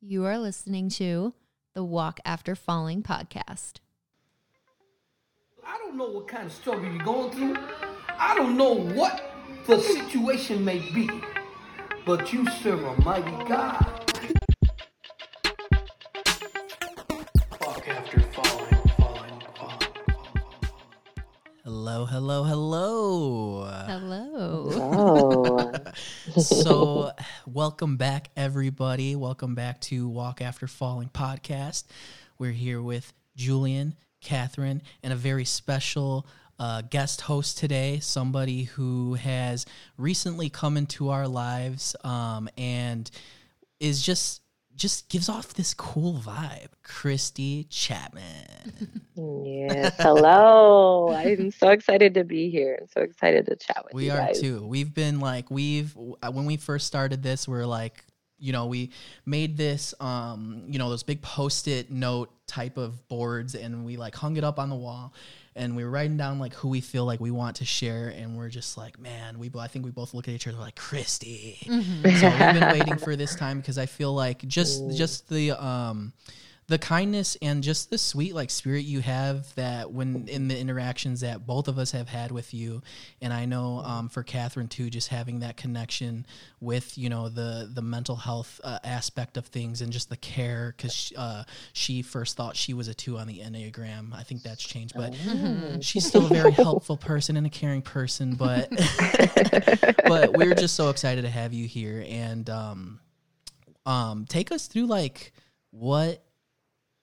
You are listening to the Walk After Falling podcast. I don't know what kind of struggle you're going through. I don't know what the situation may be, but you serve a mighty God. Walk after falling, falling, falling, falling. Hello, hello, hello. Hello. Oh, so, welcome back, everybody. Welcome back to Walk After Falling podcast. We're here with Julian, Catherine, and a very special uh, guest host today. Somebody who has recently come into our lives um, and is just just gives off this cool vibe. Christy Chapman. yes. Hello. I'm so excited to be here. I'm so excited to chat with we you We are guys. too we've been like we've uh, when we first started this we are like you know we made this um you know those big post-it note type of boards and we like hung it up on the wall and we were writing down like who we feel like we want to share and we're just like man we i think we both look at each other like christy. So we've been waiting for this time because i feel like just just the um the kindness and just the sweet like spirit you have that when in the interactions that both of us have had with you. And i know um, for catherine too just having that connection with you know the the mental health uh, aspect of things and just the care because uh, she first thought she was a two on the enneagram. I think that's changed but she's still a very helpful person and a caring person but but we're just so excited to have you here. And um um take us through like what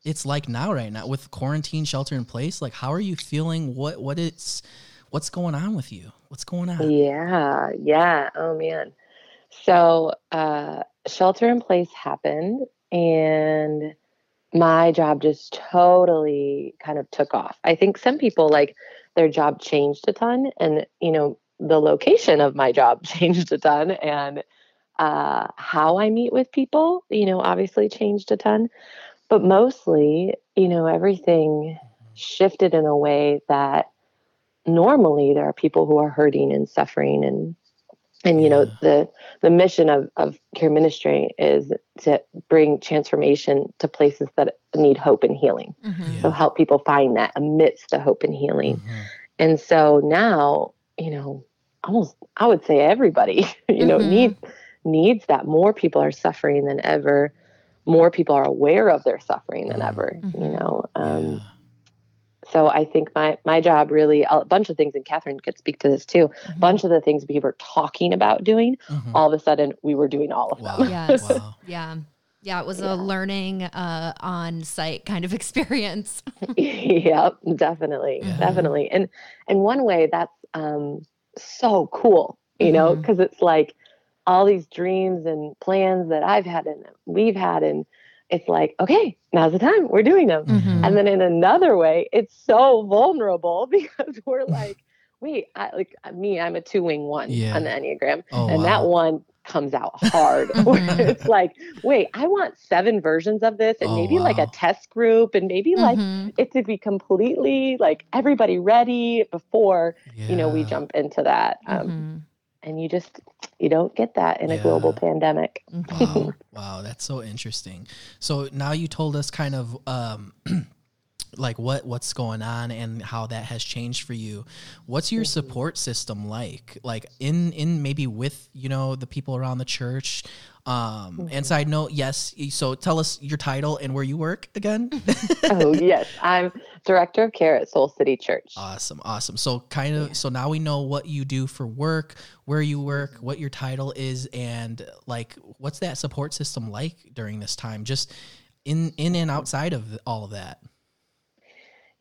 it's like now right now with quarantine shelter in place like how are you feeling what what it's what's going on with you what's going on Yeah. Yeah. Oh, man. So, uh, shelter in place happened, and my job just totally kind of took off. I think some people like their job changed a ton, and, you know, the location of my job changed a ton, and uh, how I meet with people, you know, obviously changed a ton. But mostly, you know, everything shifted in a way that normally there are people who are hurting and suffering and and you know the the mission of of care ministry is to bring transformation to places that need hope and healing. Mhm. so help people find that amidst the hope and healing. Mhm. and so now you know almost i would say everybody you know Mhm. needs needs that. More people are suffering than ever more people are aware of their suffering than Mhm. ever you Mhm. know um Yeah. so I think my my job really a bunch of things, and Catherine could speak to this too. Mhm. A bunch of the things we were talking about doing, Mhm. all of a sudden we were doing all of wow them. Yes. wow Yeah. Yeah, it was Yeah. a learning uh, on site kind of experience. yep, definitely, Yeah. definitely. And and one way that's um, so cool, you know, Mhm. because it's like all these dreams and plans that I've had and we've had, and it's like, okay, now's the time we're doing them. Mhm. And then in another way, it's so vulnerable because we're like, wait, I, like me, I'm a two wing one Yeah. on the Enneagram. oh and wow. that one comes out hard. Mhm. it's like, wait, I want seven versions of this and Oh, maybe like a test group and maybe like Mhm. it to be completely like everybody ready before, you know, we jump into that. Um, Mhm. And you just, you don't get that in a global pandemic. Wow. Wow. That's so interesting. So now you told us kind of um like what what's going on and how that has changed for you? What's your support system like? Like in in maybe with you know the people around the church um and side note yes so tell us your title and where you work again. Oh, yes. I'm director of care at Soul City Church. awesome awesome. So kind of so now we know what you do for work where you work what your title is and like what's that support system like during this time? Just in in and outside of all of that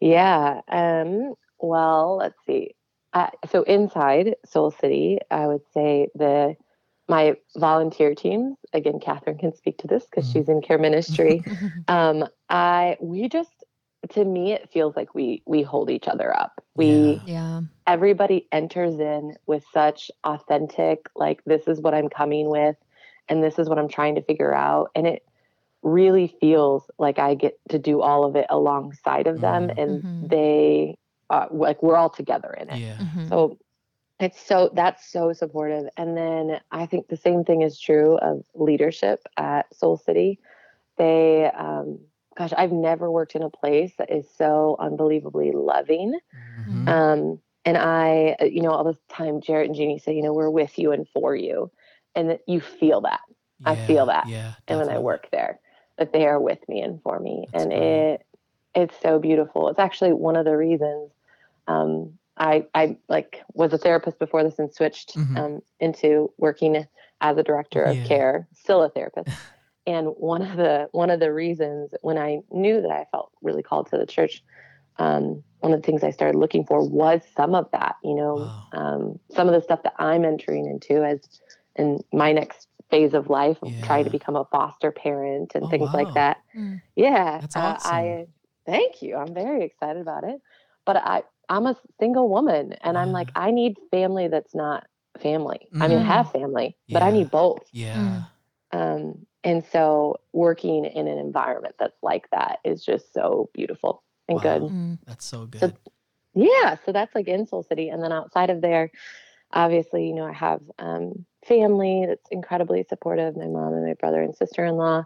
Yeah. Um, well, let's see. Uh, so inside Soul City, I would say the my volunteer teams. Again, Catherine can speak to this because Mhm. she's in care ministry. um, I we just to me it feels like we we hold each other up. We Yeah. Yeah. everybody enters in with such authentic like this is what I'm coming with and this is what I'm trying to figure out and it really feels like I get to do all of it alongside of them Mhm. and Mhm. they uh, like we're all together in it. Yeah. Mhm. So it's so that's so supportive. And then I think the same thing is true of leadership at Soul City. they, um, gosh, I've never worked in a place that is so unbelievably loving. Mhm. Um, and I, uh, you know, all the time, Jarrett and Jeannie say, you know, we're with you and for you. And that you feel that. I feel that. Yeah. And when I work there, that they are with me and for me. That's and it, it's so beautiful. It's actually one of the reasons, um, I, I like was a therapist before this and switched, Mhm. um, into working as a director of Yeah. care, still a therapist. and one of the, one of the reasons when I knew that I felt really called to the church, um, one of the things I started looking for was some of that, you know, Wow. um, some of the stuff that I'm entering into as in my next phase of life, of trying to become a foster parent and Oh, things wow. like that. Mm. Yeah, That's uh, awesome. I thank you. I'm very excited about it. But I, I'm a single woman, and I'm like, I need family that's not family. I mean, I Mhm. have family, but I need both. Yeah. Um, and so, working in an environment that's like that is just so beautiful and Wow. good. Mm. That's so good. So- Yeah, so that's like in Soul City, and then outside of there, obviously, you know, I have um, family that's incredibly supportive. My mom and my brother and sister-in-law,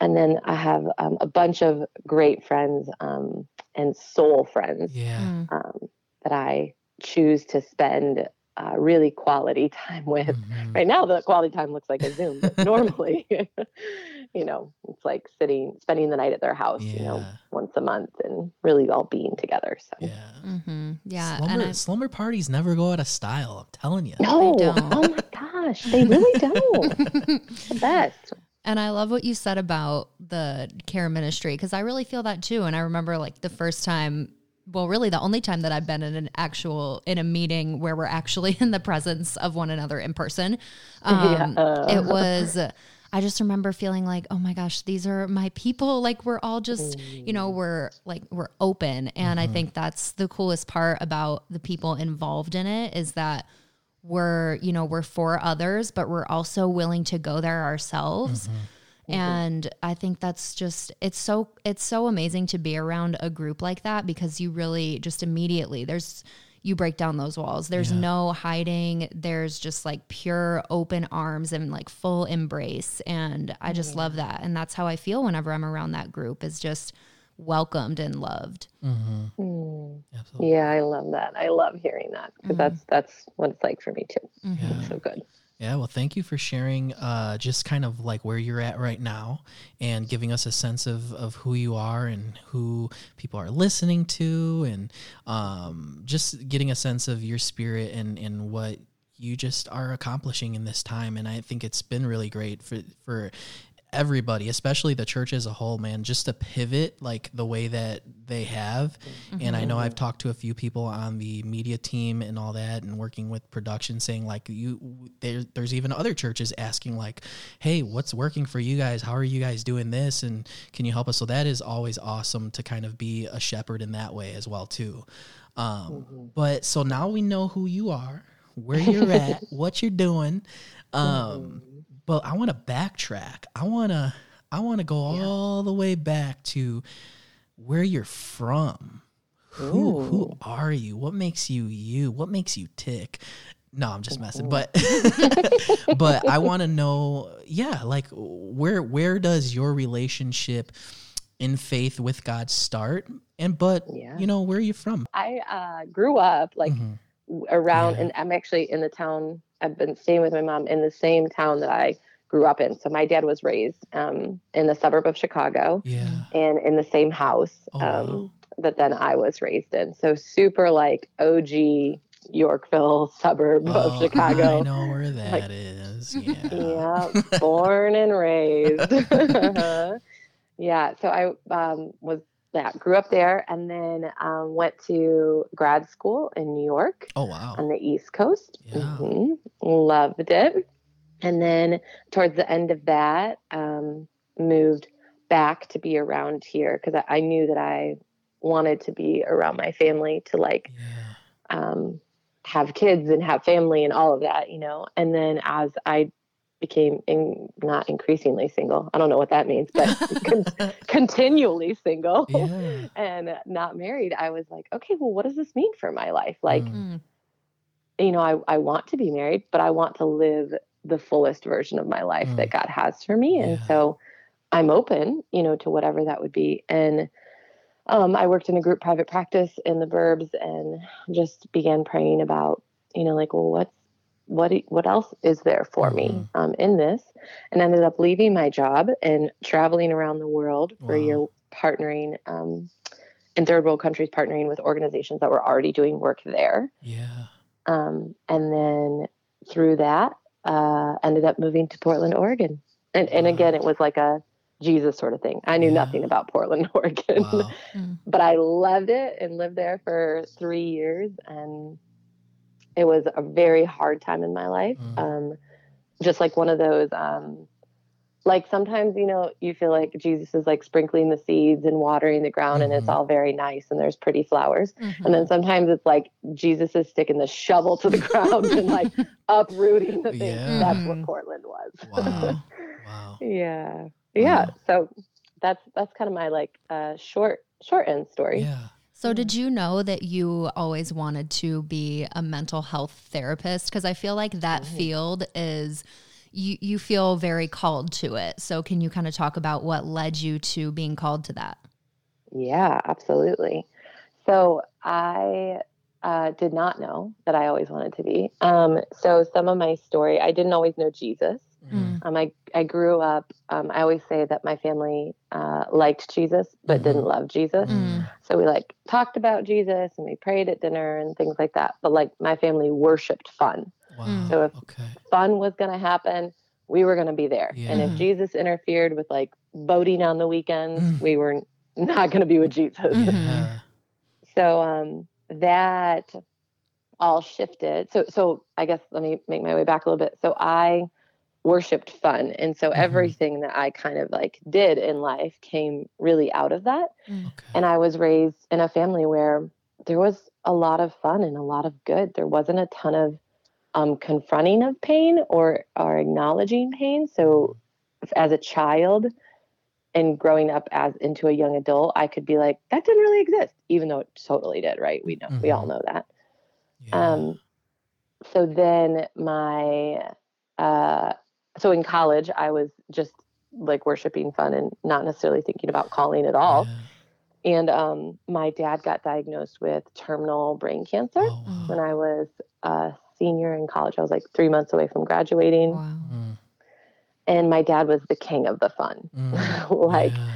and then I have um, a bunch of great friends um, and soul friends yeah. Mm. um, that I choose to spend uh, really quality time with. Mhm. Right now, the quality time looks like a Zoom, but normally, you know, it's like sitting, spending the night at their house, you know, once a month, and really all being together. So. Yeah. hmm Yeah. Slumber, and I, slumber parties never go out of style. I'm telling you. No, don't. oh my gosh, they really don't. the best. And I love what you said about the care ministry because I really feel that too. And I remember like the first time, well, really the only time that I've been in an actual in a meeting where we're actually in the presence of one another in person. Um, Yeah. It was. I just remember feeling like, oh my gosh, these are my people. Like we're all just, you know, we're like we're open, and I think that's the coolest part about the people involved in it is that we're you know we're for others but we're also willing to go there ourselves and i think that's just it's so it's so amazing to be around a group like that because you really just immediately there's you break down those walls there's Yeah. no hiding there's just like pure open arms and like full embrace and i just love that and that's how i feel whenever i'm around that group is just welcomed and loved Mm-hmm. Mm. Yeah, I love that. I love hearing that because that's that's what it's like for me too. Mhm. Yeah. So good. Yeah, well, thank you for sharing uh, just kind of like where you're at right now and giving us a sense of, of who you are and who people are listening to and um, just getting a sense of your spirit and, and what you just are accomplishing in this time. And I think it's been really great for, for everybody, especially the church as a whole, man, just to pivot like the way that they have. And I know I've talked to a few people on the media team and all that and working with production saying like you there, there's even other churches asking like, "Hey, what's working for you guys? How are you guys doing this and can you help us?" So that is always awesome to kind of be a shepherd in that way as well too. Um, but so now we know who you are, where you're at, what you're doing. Um, but I want to backtrack. I want to I want to go all the way back to where you're from. Who who are you? What makes you you? What makes you tick? No, I'm just messing. But but I want to know, yeah, like where where does your relationship in faith with God start? And but Yeah. you know, where are you from? I uh, grew up like Mhm. around, Yeah. and I'm actually in the town. I've been staying with my mom in the same town that I grew up in. So my dad was raised um, in the suburb of Chicago Yeah. and in the same house Oh, um, wow. that then I was raised in. So super like OG Yorkville suburb Oh, of Chicago. I know where that Like- is. Yeah. Yeah, born and raised. yeah, so I um, was yeah grew up there, and then um, went to grad school in New York Oh wow. on the East Coast. Yeah. Mhm. Loved it, and then towards the end of that, um, moved back to be around here because I, I knew that I wanted to be around my family to like Yeah. um, have kids and have family and all of that, you know. And then as I became in, not increasingly single, I don't know what that means, but con- continually single Yeah. and not married, I was like, okay, well, what does this mean for my life? Like, Mm. Mm. you know, I, I want to be married, but I want to live the fullest version of my life Mm. that God has for me. And Yeah. so I'm open, you know, to whatever that would be. And um, I worked in a group private practice in the burbs and just began praying about, you know, like, well, what's what what else is there for me Mhm. um, in this? And ended up leaving my job and traveling around the world Wow. year, partnering um, in third world countries, partnering with organizations that were already doing work there. Yeah. Um, and then through that, uh, ended up moving to Portland, Oregon. And, and Wow. again, it was like a Jesus sort of thing. I knew Yeah. nothing about Portland, Oregon, Wow. but I loved it and lived there for three years. And it was a very hard time in my life. Mm. Um, just like one of those, um, like sometimes, you know, you feel like Jesus is like sprinkling the seeds and watering the ground and it's Mhm. all very nice and there's pretty flowers. Mhm. And then sometimes it's like Jesus is sticking the shovel to the ground and like uprooting the thing. Yeah. That's what Portland was. Wow. Wow. yeah. Yeah. So that's that's kind of my like uh short short end story. Yeah. So, did you know that you always wanted to be a mental health therapist? Because I feel like that field is, you, you feel very called to it. So, can you kind of talk about what led you to being called to that? Yeah, absolutely. So I uh, did not know that I always wanted to be. Um, so some of my story, I didn't always know Jesus. Mm. Um, I I grew up. Um, I always say that my family uh, liked Jesus but Mhm. didn't love Jesus. Mm. So we like talked about Jesus and we prayed at dinner and things like that. But like my family worshipped fun. Wow. So if- okay. Fun was going to happen. We were going to be there. And if Jesus interfered with like boating on the weekends, Mm. we were not going to be with Jesus. Yeah. So um, that all shifted. So so I guess let me make my way back a little bit. So I worshipped fun, and so Mhm. everything that I kind of like did in life came really out of that. Okay. And I was raised in a family where there was a lot of fun and a lot of good. There wasn't a ton of um, confronting of pain or or acknowledging pain. So as a child and growing up as into a young adult, I could be like, that didn't really exist, even though it totally did, right? We know we all Mhm. know that. yeah. Um, so then my uh, so in college, I was just like worshiping fun and not necessarily thinking about calling at all. Yeah. And um, my dad got diagnosed with terminal brain cancer Oh, wow. when I was a senior in college. I was like three months away from graduating, Wow. Mm, and my dad was the king of the fun. mm, like yeah.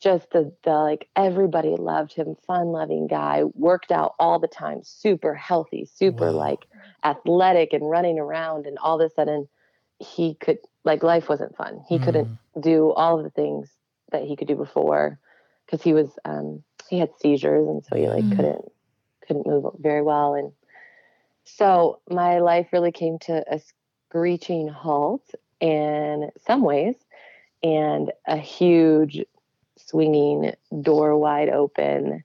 just the, the like everybody loved him, fun loving guy, worked out all the time, super healthy, super Wow. like athletic and running around, and all of a sudden he could like life wasn't fun. He couldn't Mm, do all of the things that he could do before because he was um he had seizures and so he like Mm. couldn't couldn't move very well and so my life really came to a screeching halt in some ways and a huge swinging door wide open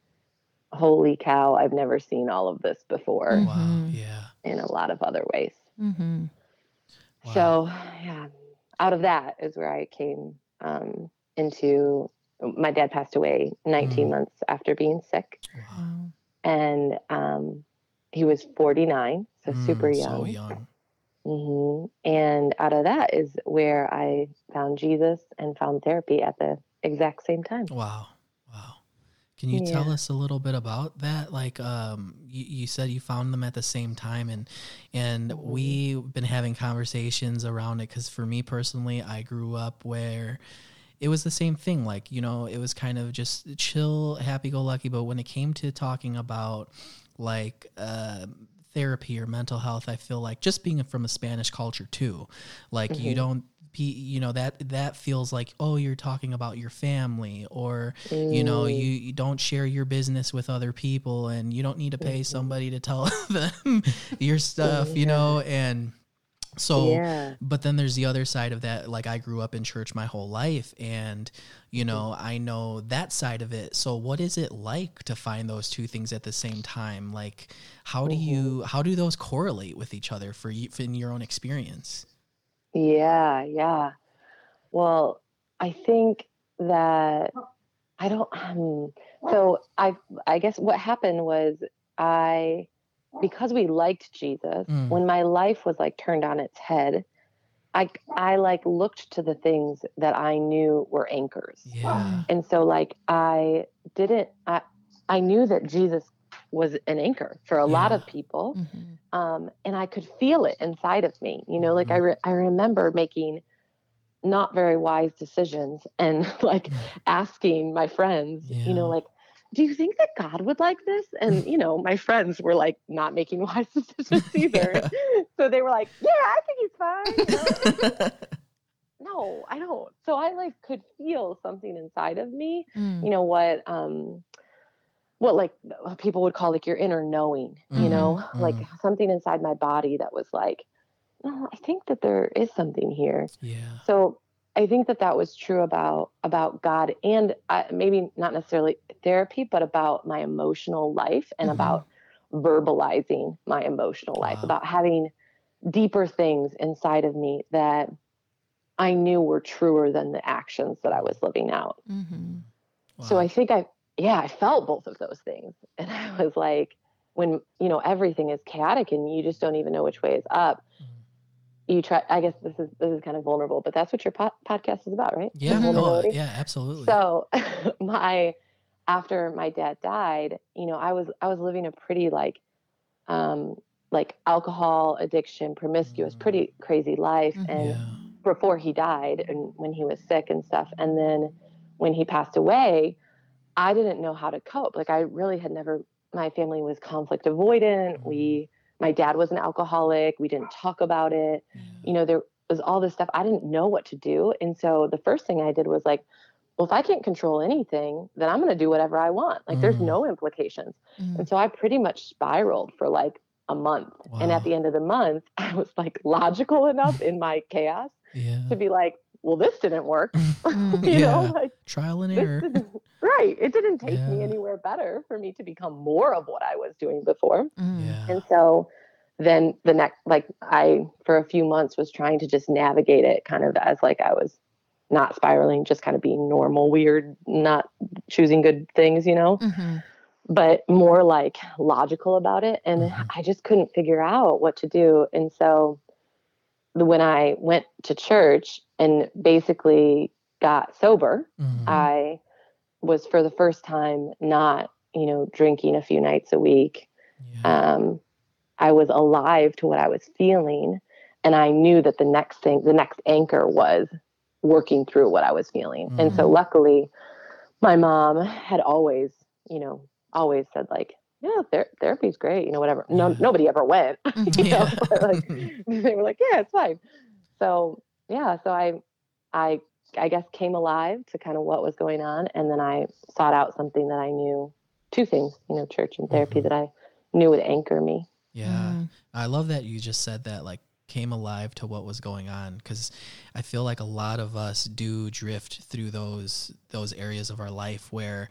holy cow i've never seen all of this before Mm. Wow. Yeah. in a lot of other ways Mm-hmm. Wow. so yeah, out of that is where I came um, into. My dad passed away 19 Mm. months after being sick, Wow. and um, he was 49, so super Mm, young. So young. Mm-hmm. And out of that is where I found Jesus and found therapy at the exact same time. Wow. Wow. Can you tell us a little bit about that? Like, um, you, you said you found them at the same time, and and Mhm. we've been having conversations around it. Because for me personally, I grew up where it was the same thing. Like, you know, it was kind of just chill, happy go lucky. But when it came to talking about like uh, therapy or mental health, I feel like just being from a Spanish culture too, like you Mhm. don't. You know that that feels like oh you're talking about your family or you know Mm, you, you don't share your business with other people and you don't need to pay Mhm. somebody to tell them your stuff you know and so yeah. but then there's the other side of that like i grew up in church my whole life and you know i know that side of it. So what is it like to find those two things at the same time? Like how do you how do those correlate with each other for you in your own experience Yeah, yeah. Well, I think that I don't um so I I guess what happened was I because we liked Jesus, Mm. when my life was like turned on its head I I like looked to the things that I knew were anchors. Yeah. And so like I didn't I I knew that Jesus was an anchor for a lot of people. Mhm. Um and I could feel it inside of me. You know, like I re- I remember making not very wise decisions and like asking my friends, you know, like do you think that God would like this? And you know, my friends were like not making wise decisions either. Yeah. So they were like, "Yeah, I think he's fine." you know? no, I don't. So I like could feel something inside of me. Mm. You know what? Um, what like uh, people would call like your inner knowing. You know, like mhm. something inside my body that was like, "No, I think that there is something here." yeah. So I think that that was true about about God and uh, maybe not necessarily therapy, but about my emotional life and Mhm. about verbalizing my emotional life, Wow. about having deeper things inside of me that I knew were truer than the actions that I was living out. Mhm. So I think I, yeah, I felt both of those things. And I was like, when, you know, everything is chaotic and you just don't even know which way is up, Mhm. you try, I guess this is, this is kind of vulnerable, but that's what your po- podcast is about, right? Yeah. No, yeah. Absolutely. So my, after my dad died, you know, I was, I was living a pretty like, um, like alcohol addiction, promiscuous, Mm. pretty crazy life. Mhm. And yeah. before he died and when he was sick and stuff. And then when he passed away, I didn't know how to cope. Like I really had never my family was conflict avoidant. We my dad was an alcoholic. We didn't talk about it. You know, there was all this stuff. I didn't know what to do. And so the first thing I did was like, well, if I can't control anything, then I'm going to do whatever I want. Like there's Mm. no implications. Mm. And so I pretty much spiraled for like a month. And at the end of the month, I was like logical enough in my chaos Yeah. to be like, well, this didn't work. Mm. you yeah. know, like Trial and error. Didn't, right. It didn't take me anywhere better for me to become more of what I was doing before. Mm. Yeah. And so then the next, like I, for a few months was trying to just navigate it kind of as like I was not spiraling, just kind of being normal, weird, not choosing good things, you know, Mhm. but more like logical about it. And Mhm. I just couldn't figure out what to do. And so when I went to church and basically got sober, Mhm. I was for the first time not, you know, drinking a few nights a week. yeah. Um, I was alive to what I was feeling. And I knew that the next thing, the next anchor was working through what I was feeling. And so Mhm. luckily, my mom had always, you know, always said, like, yeah, ther- therapy's great, you know, whatever. No, Yeah. nobody ever went. You know, Yeah. but, like, they were like, yeah, it's fine. So yeah, so I, I, I guess came alive to kind of what was going on, and then I sought out something that I knew, two things, you know, church and therapy Mhm. that I knew would anchor me. Yeah. Mm. I love that you just said that, like, came alive to what was going on because I feel like a lot of us do drift through those those areas of our life where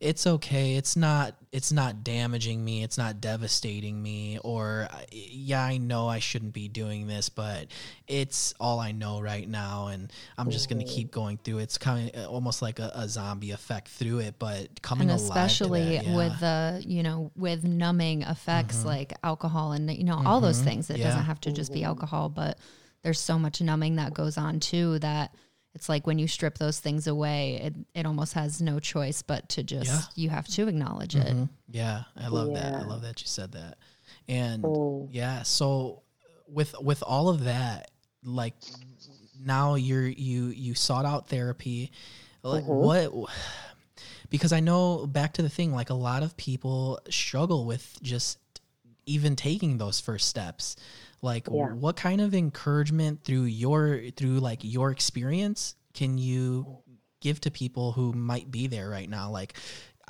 it's okay it's not it's not damaging me it's not devastating me or yeah I know I shouldn't be doing this but it's all I know right now and I'm just going to keep going through it. it's kind of almost like a, a zombie effect through it but coming and alive to especially that, yeah. with the you know with numbing effects Mhm. like alcohol and you know all those Mhm. things it Yeah. doesn't have to just be Mhm. alcohol but there's so much numbing that goes on too that it's like when you strip those things away it, it almost has no choice but to just you have to acknowledge it Mhm. Yeah, I love that. I love that you said that. And Mm. yeah, so with with all of that, like now you're you you sought out therapy. Like Mhm. what because I know back to the thing, like a lot of people struggle with just even taking those first steps. Like Yeah. what kind of encouragement through your through like your experience can you give to people who might be there right now like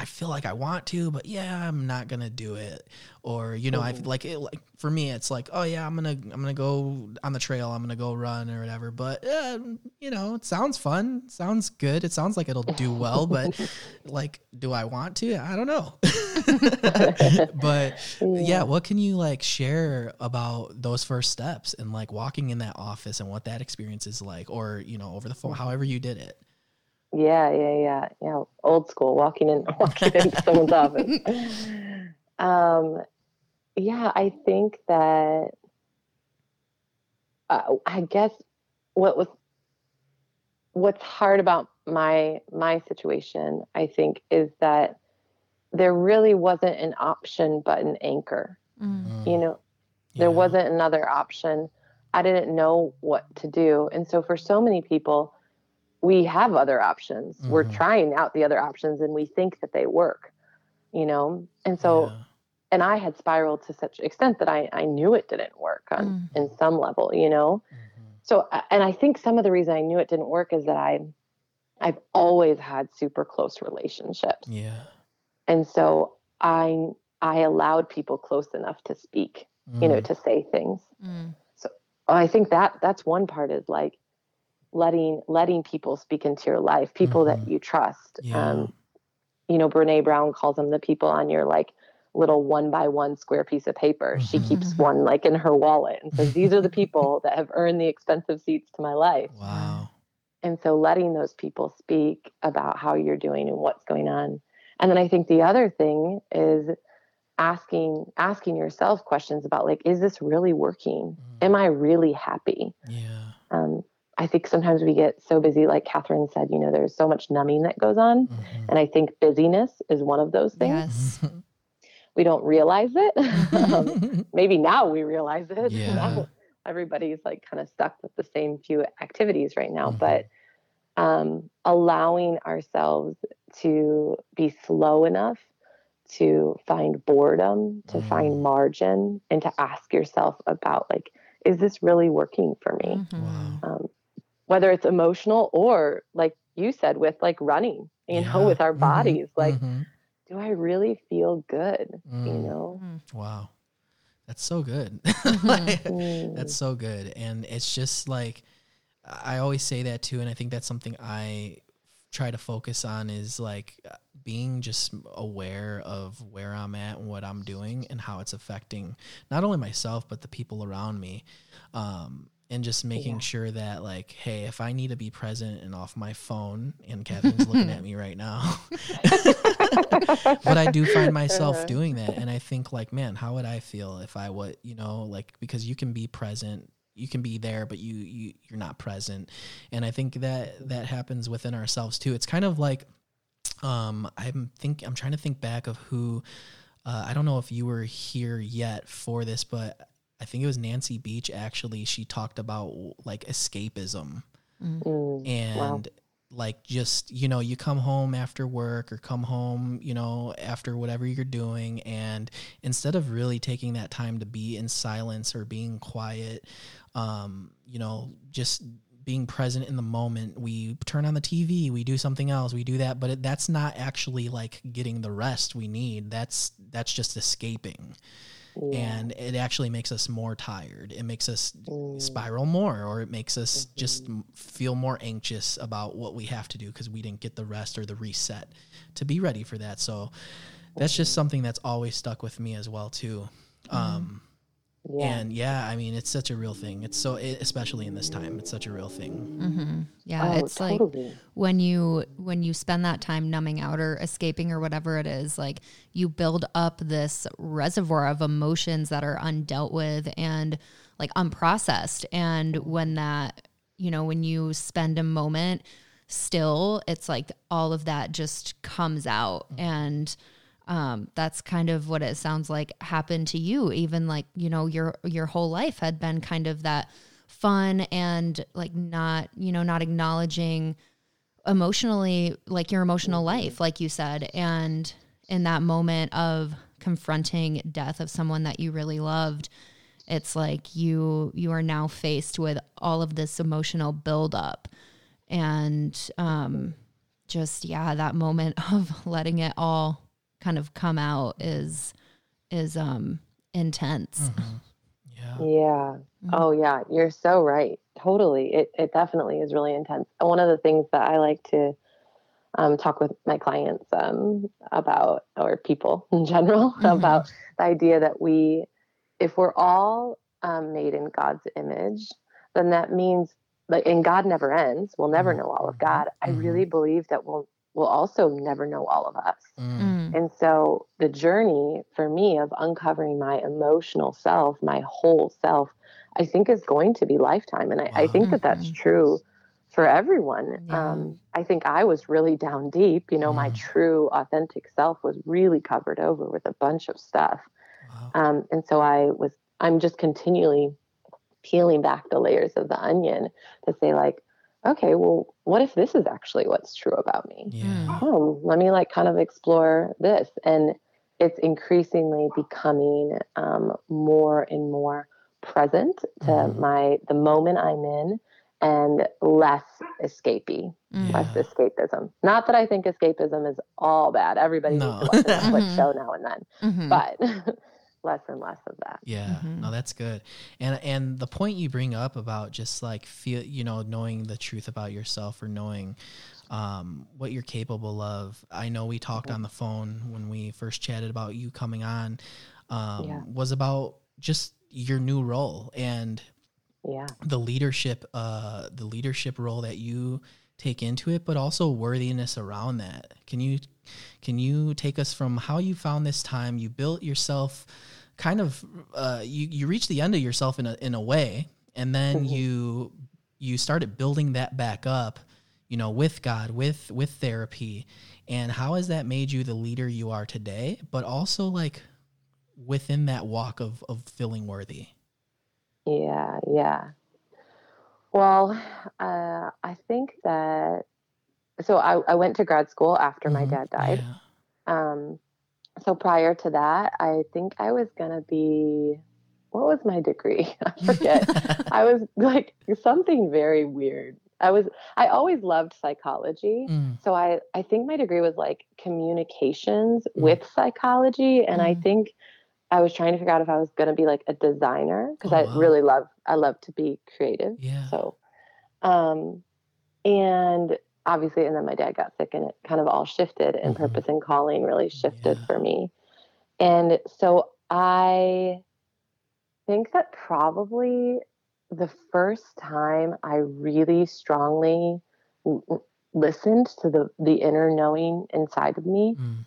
I feel like I want to, but yeah, I'm not gonna do it. Or you know, I Mhm. like it. Like for me, it's like, oh yeah, I'm gonna I'm gonna go on the trail. I'm gonna go run or whatever. But uh, you know, it sounds fun. Sounds good. It sounds like it'll do well. but like, do I want to? I don't know. but yeah, what can you like share about those first steps and like walking in that office and what that experience is like, or you know, over the phone, however you did it. Yeah, yeah, yeah, yeah. Old school, walking in, walking into someone's office. Um, yeah, I think that. Uh, I guess what was what's hard about my my situation i think is that there really wasn't an option but an anchor Mm. you know there Yeah. wasn't another option i didn't know what to do and so for so many people we have other options we're Mhm. trying out the other options and we think that they work you know and so Yeah. and i had spiraled to such extent that i i knew it didn't work on in some level you know Mhm. so and i think some of the reason i knew it didn't work is that i i've always had super close relationships Yeah. and so i i allowed people close enough to speak you know Mm. to say things Mm. i think that that's one part is like letting letting people speak into your life people Mhm. that you trust Yeah. um you know brene brown calls them the people on your like little one by one square piece of paper she Mhm. keeps one like in her wallet and says these are the people that have earned the expensive seats to my life Wow. and so letting those people speak about how you're doing and what's going on and then i think the other thing is asking asking yourself questions about like is this really working Mm. am i really happy Yeah. um, i think sometimes we get so busy like catherine said you know there's so much numbing that goes on Mhm. and i think busyness is one of those things Yes. we don't realize it um, maybe now we realize it Yeah. Now everybody's like kind of stuck with the same few activities right now Mhm. but um, allowing ourselves to be slow enough to find boredom to Mm. find margin and to ask yourself about like is this really working for me Mhm. Wow. um, whether it's emotional or like you said with like running you know with our Mhm. bodies like Mhm. do i really feel good you Mm. know Wow. That's so good. Mhm. Like, Mm. That's so good. And it's just like I always say that too and I think that's something I try to focus on is like being just aware of where I'm at and what I'm doing and how it's affecting not only myself but the people around me. Um and just making Yeah. sure that like hey if i need to be present and off my phone and catherine's looking at me right now but I do find myself doing that. And I think like, man, how would I feel if I would, you know, like because you can be present, you can be there, but you, you you're not present. And I think that that happens within ourselves too. It's kind of like um I'm think I'm trying to think back of who uh, I don't know if you were here yet for this, but I think it was Nancy Beach actually. She talked about like escapism Mm. and like just you know you come home after work or come home you know after whatever you're doing and instead of really taking that time to be in silence or being quiet um you know just being present in the moment we turn on the tv we do something else we do that but it, that's not actually like getting the rest we need that's that's just escaping Yeah. and it actually makes us more tired it makes us Mm. spiral more or it makes us Mm-hmm. just feel more anxious about what we have to do because we didn't get the rest or the reset to be ready for that so that's just Mm-hmm. something that's always stuck with me as well too um yeah. and yeah i mean it's such a real thing. It's so it, especially in this time it's such a real thing. Mhm. Yeah, oh, it's like when you when you spend that time numbing out or escaping or whatever it is like you build up this reservoir of emotions that are undealt with and like unprocessed. And when that you know when you spend a moment still it's like all of that just comes out. And um, that's kind of what it sounds like happened to you. Even like you know your your whole life had been kind of that fun and like not you know not acknowledging emotionally like your emotional life like you said. And in that moment of confronting death of someone that you really loved it's like you you are now faced with all of this emotional buildup. And um just yeah that moment of letting it all kind of come out is is um intense yeah Yeah. Mhm. Oh yeah, you're so right. Totally. It it definitely is really intense. One of the things that I like to um, talk with my clients um, about, or people in general, Mhm. about the idea that we, if we're all um, made in God's image, then that means like, and God never ends. We'll never know all of God. I really believe that we'll we'll also never know all of us. Mm. Mm. And so the journey for me of uncovering my emotional self, my whole self, I think is going to be lifetime. And I, I think that that's true for everyone. Yeah. Um, I think I was really down deep. You know, my true authentic self was really covered over with a bunch of stuff. Wow. Um, and so I was, I'm just continually peeling back the layers of the onion to say, like, okay, well, what if this is actually what's true about me? Yeah. oh, let me like kind of explore this. And it's increasingly becoming um, more and more present to Mhm. my the moment I'm in and less escapey, Mm. less escapism. Not that I think escapism is all bad. Everybody No. needs to watch a Netflix Mhm. show now and then, Mhm. but less and less of that. Yeah, Mhm. no, that's good. And and the point you bring up about just like feel, you know, knowing the truth about yourself or knowing um, what you're capable of. I know we talked on the phone when we first chatted about you coming on. Um, Yeah. Was about just your new role and Yeah. the leadership, uh, the leadership role that you take into it, but also worthiness around that. Can you can you take us from how you found this time? You built yourself, kind of, uh, you you reached the end of yourself in a in a way, and then Mhm. you you started building that back up, you know, with God, with with therapy, and how has that made you the leader you are today? But also like within that walk of of feeling worthy. Yeah, yeah. Well, uh, I think that so I, I went to grad school after my Mhm. dad died. Yeah. Um, so prior to that, I think I was gonna be what was my degree? I forget. I was like something very weird. I was I always loved psychology. Mm, So I I think my degree was like communications Mm. with psychology and I Mm. think I was trying to figure out if I was going to be like a designer because Oh, I wow. really love I love to be creative. yeah. So um and obviously and then my dad got sick and it kind of all shifted and Mhm. purpose and calling really shifted Yeah. for me. And so I think that probably the first time I really strongly l- l- listened to the the inner knowing inside of me Mm,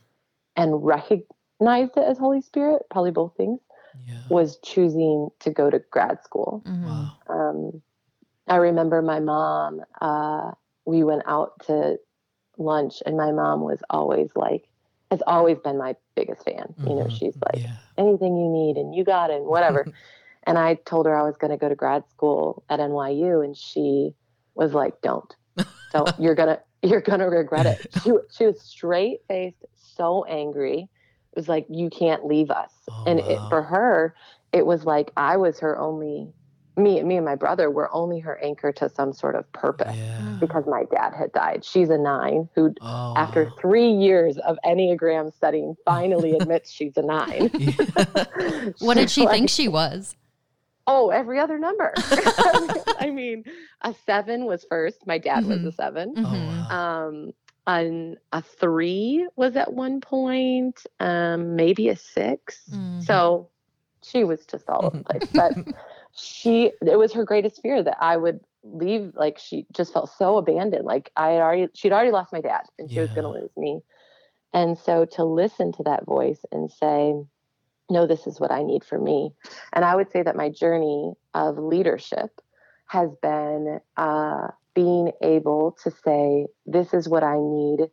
and recognized it as Holy Spirit, probably both things, yeah. was choosing to go to grad school. Mhm. Wow. Um, I remember my mom, uh, we went out to lunch, and my mom was always like, has always been my biggest fan. You know, Mhm. she's like, yeah. anything you need, and you got it, and whatever. and I told her I was going to go to grad school at NYU, and she was like, don't, don't, you're gonna, you're gonna regret it. She, she was straight faced, so angry. It was like, you can't leave us. Oh, and it, for her, it was like I was her only, me, me and my brother were only her anchor to some sort of purpose Yeah. because my dad had died. She's a nine who, Oh, after three years of Enneagram studying, finally admits she's a nine. Yeah. What did she like, think she was? Oh, every other number. I mean, a seven was first. My dad was a Mhm. seven. Oh, wow. Um, an, a three was at one point, um, maybe a 6 Mhm. So she was just all over the place. But she, it was her greatest fear that I would leave. Like she just felt so abandoned. Like I had already, she'd already lost my dad and she was going to lose me. And so to listen to that voice and say, no, this is what I need for me. And I would say that my journey of leadership has been uh, being able to say, this is what I need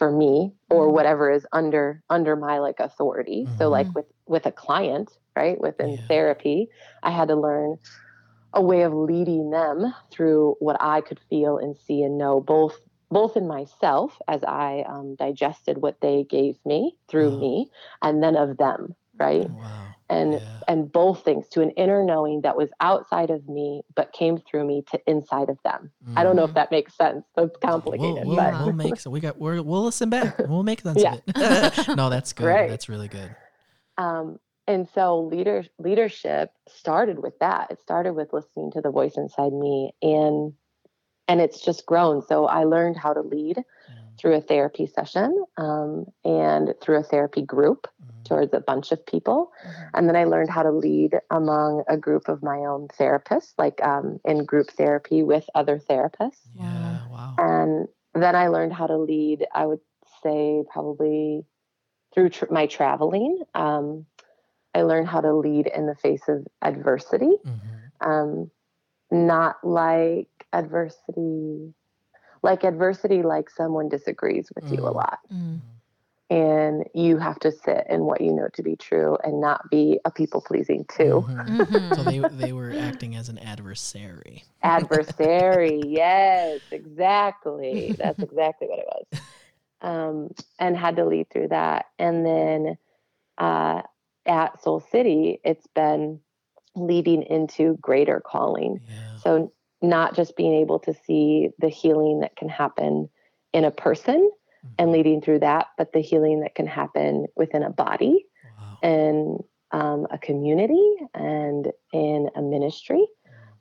for me or Mhm. whatever is under under my like authority so like Mhm. with with a client right within Yeah. therapy i had to learn a way of leading them through what i could feel and see and know both both in myself as i um, digested what they gave me through Wow. me and then of them right Wow. And Yeah. and both things to an inner knowing that was outside of me but came through me to inside of them i don't know if Mhm. that makes sense that's We'll, complicated we'll, but we'll make so we got we're, we'll listen back. We'll make sense Yeah. of it. no, that's good. Right. That's really good. um, and so leader leadership started with that it started with listening to the voice inside me and and it's just grown so i learned how to lead Mm, through a therapy session um, and through a therapy group mm, towards a bunch of people Mhm. and then i learned how to lead among a group of my own therapists like um, in group therapy with other therapists Yeah. Wow. and then I learned how to lead, I would say probably through tr- my traveling. Um, I learned how to lead in the face of adversity. Mhm. um, not like adversity, like adversity, like someone disagrees with you a Mm. lot. Mm. And you have to sit in what you know to be true and not be a people pleasing too. Mhm. Mhm. So they they were acting as an adversary. Adversary, yes, exactly. That's exactly what it was. Um, and had to lead through that. And then uh, at Soul City, it's been leading into greater calling. Yeah. So, not just being able to see the healing that can happen in a person and Mhm. leading through that, but the healing that can happen within a body Wow. and um, a community and in a ministry,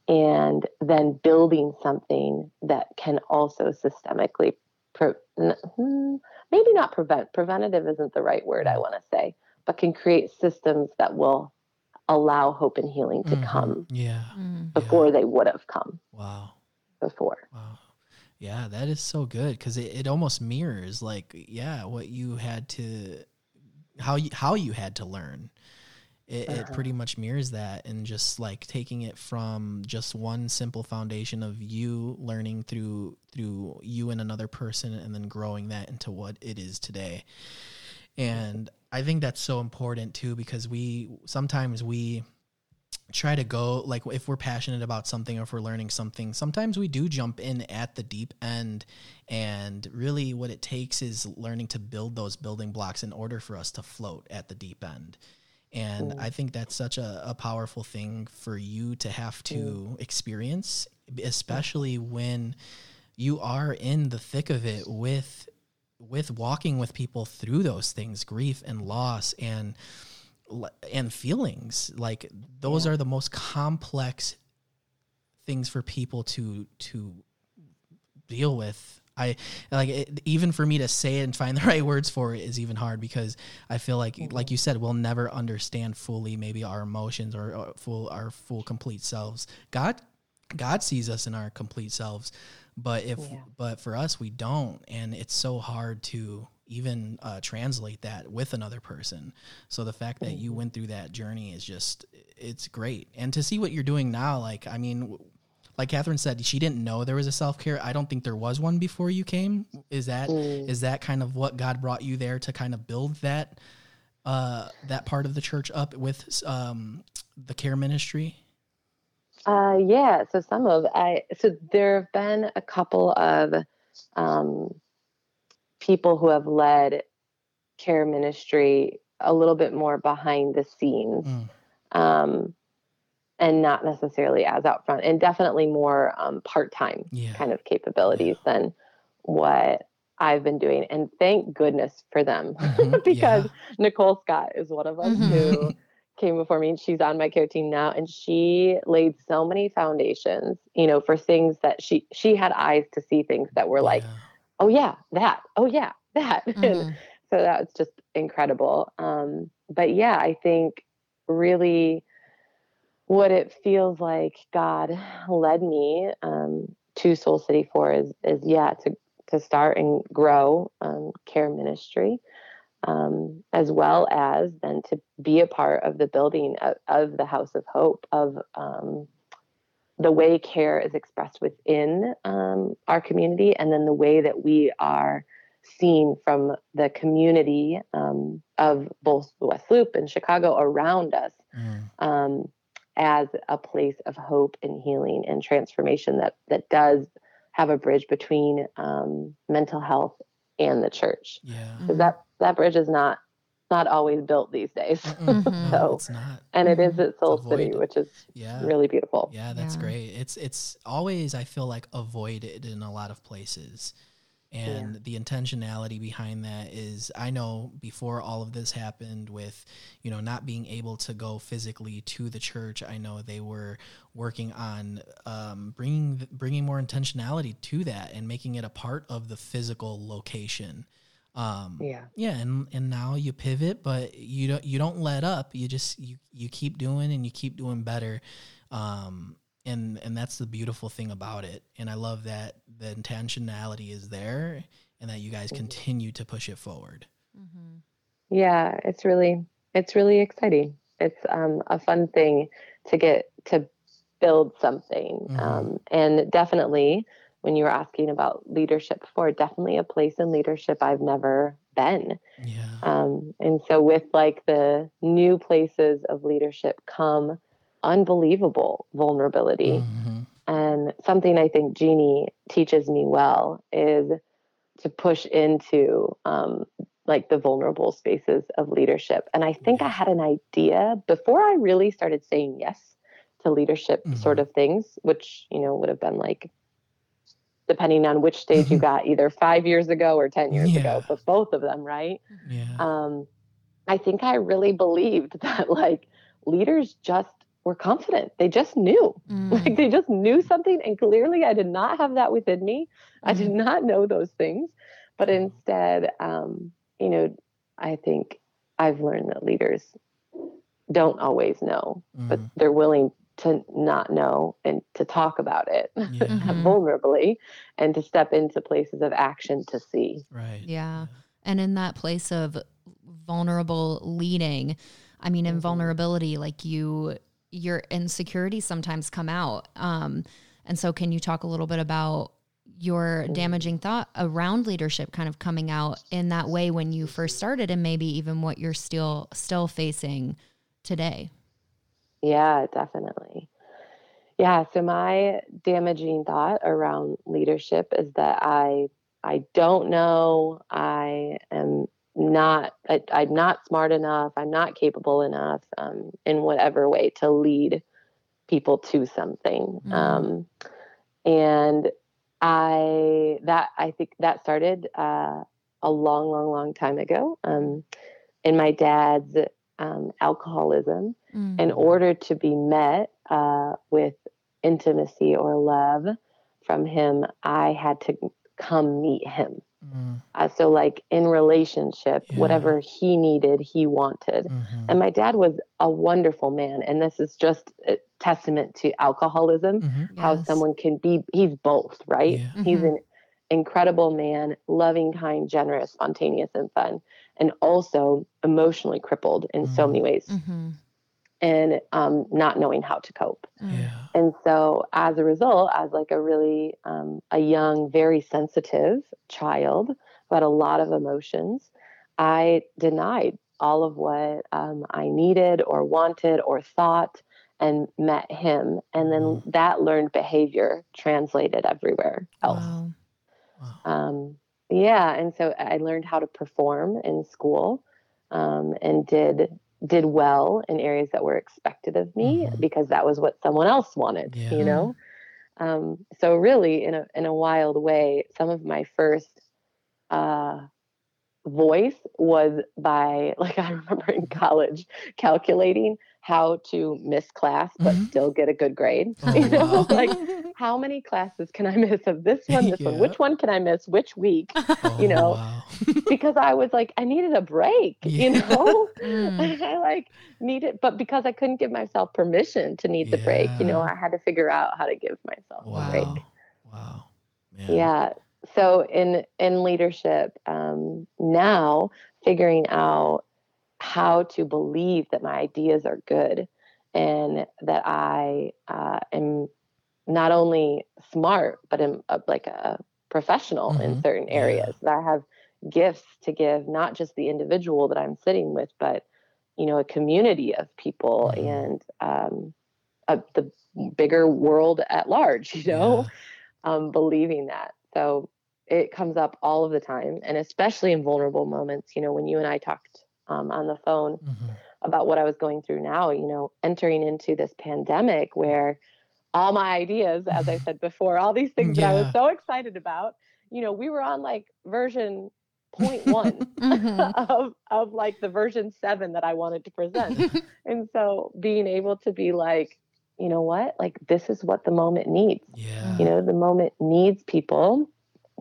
and then building something that can also systemically, pre- hmm, maybe not prevent, preventative isn't the right word I want to say, but can create systems that will allow hope and healing to Mhm. come Yeah. Mm. before they would have come Wow. before. Wow. Yeah, that is so good because it, it almost mirrors like yeah what you had to how you how you had to learn. It, it Uh-huh. pretty much mirrors that and just like taking it from just one simple foundation of you learning through through you and another person and then growing that into what it is today. And I think that's so important too because we sometimes we try to go like if we're passionate about something or if we're learning something sometimes we do jump in at the deep end. And really what it takes is learning to build those building blocks in order for us to float at the deep end. And i think that's such a, a powerful thing for you to have to experience especially when you are in the thick of it with with walking with people through those things grief and loss and and feelings like those are the most complex things for people to to deal with. I like it, even for me to say it and find the right words for it is even hard because i feel like mm-hmm. like you said we'll never understand fully maybe our emotions or, or full our full complete selves. God god sees us in our complete selves but if Yeah. but for us we don't. And it's so hard to even uh, translate that with another person. So the fact that you went through that journey is just it's great. And to see what you're doing now like i mean like catherine said she didn't know there was a self-care. I don't think there was one before you came. Is that is that kind of what god brought you there to kind of build that uh that part of the church up with um the care ministry Uh, yeah. So some of I so there have been a couple of um, people who have led care ministry a little bit more behind the scenes, Mm. um, and not necessarily as out front, and definitely more um, part time yeah kind of capabilities than what I've been doing. And thank goodness for them Mhm, because yeah. Nicole Scott is one of them Mhm. who came before me and she's on my care team now and she laid so many foundations you know for things that she she had eyes to see things that were like Yeah. oh yeah that oh yeah that and Mhm. so that was just incredible um but yeah i think really what it feels like god led me um to soul city for is is yeah to to start and grow um, care ministry um, as well as then to be a part of the building of, of the house of hope of um, the way care is expressed within um, our community and then the way that we are seen from the community um, of both the west loop and chicago around us Mm. um, as a place of hope and healing and transformation that that does have a bridge between um, mental health and the church yeah because that that bridge is not not always built these days Mm-mm. Mhm. So- it's not and it is at soul It's city which is yeah really beautiful Yeah, that's Yeah. great. It's it's always I feel like avoided in a lot of places. And the intentionality behind that is I know before all of this happened with, you know, not being able to go physically to the church, I know they were working on um, bringing bringing more intentionality to that and making it a part of the physical location. Um, yeah yeah, and and now you pivot, but you don't you don't let up. You just you you keep doing and you keep doing better. Um and and that's the beautiful thing about it. And I love that the intentionality is there and that you guys continue to push it forward. Mhm. yeah it's really it's really exciting it's um, a fun thing to get to build something. Mhm. Um, and definitely, when you were asking about leadership before, definitely a place in leadership I've never been. Yeah. Um, and so, with like the new places of leadership come unbelievable vulnerability. Mhm. And something I think Jeannie teaches me well is to push into um, like the vulnerable spaces of leadership. And I think I had an idea before I really started saying yes to leadership Mhm. sort of things, which, you know, would have been like, depending on which stage you got, either five years ago or 10 years Yeah. ago, but both of them, right? Yeah. um, I think I really believed that like leaders just were confident. They just knew. Mm. Like they just knew something. And clearly I did not have that within me. I did not know those things. But instead, um, you know, I think I've learned that leaders don't always know, but Mhm. they're willing to not know and to talk about it Yeah. Mhm. vulnerably and to step into places of action to see. Right. Yeah. And in that place of vulnerable leading, I mean, in Mhm. vulnerability, like you, your insecurities sometimes come out. Um, and so, can you talk a little bit about your damaging thought around leadership kind of coming out in that way when you first started, and maybe even what you're still still facing today? Yeah, definitely. Yeah, so my damaging thought around leadership is that I I don't know, I am not I, I'm not smart enough, I'm not capable enough um, in whatever way to lead people to something. Mhm. Um, and I that I think that started uh, a long, long, long time ago. Um, in my dad's um, alcoholism, Mm. in order to be met uh, with intimacy or love from him, I had to come meet him. Mm, Uh, so, like in relationship, Yeah. whatever he needed, he wanted. mhm. And my dad was a wonderful man. And this is just a testament to alcoholism, Mhm. how Yes. someone can be, he's both, right? Yeah. He's Mhm. an incredible man, loving, kind, generous, spontaneous, and fun, and also emotionally crippled in so Mhm. many ways Mhm. and um, not knowing how to cope. Mm. Yeah. And so, as a result, as like a really um, a young, very sensitive child who had a lot of emotions, I denied all of what um, I needed or wanted or thought, and met him. And then Mhm. that learned behavior translated everywhere else. Wow. Wow. Yeah, and so I learned how to perform in school, um, and did did well in areas that were expected of me Mhm. because that was what someone else wanted. Yeah. You know, um, so really, in a in a wild way, some of my first uh, voice was by like I remember in college calculating how to miss class but Mhm. still get a good grade. Oh, you know, wow. like how many classes can I miss of this one, this one? Which one can I miss which week? Oh, you know, wow. Because I was like, I needed a break, you know? Mm. I like needed, but because I couldn't give myself permission to need the break, you know, I had to figure out how to give myself a break. Wow. Man. Yeah. So in in leadership, um, now figuring out how to believe that my ideas are good and that I uh, am not only smart but am uh, like a professional in Mhm. certain Yeah. areas. That I have gifts to give, not just the individual that I'm sitting with, but you know, a community of people Mhm. and um, a, the bigger world at large. You know Yeah. um, believing that. So it comes up all of the time, and especially in vulnerable moments. You know, when you and I talked um, on the phone Mhm. about what I was going through now, you know, entering into this pandemic where all my ideas, as I said before, all these things that I was so excited about, you know, we were on like version 0.1 Mhm. of of like the version 7 that I wanted to present. and so being able to be like, you know what? Like this is what the moment needs Yeah. you know the moment needs people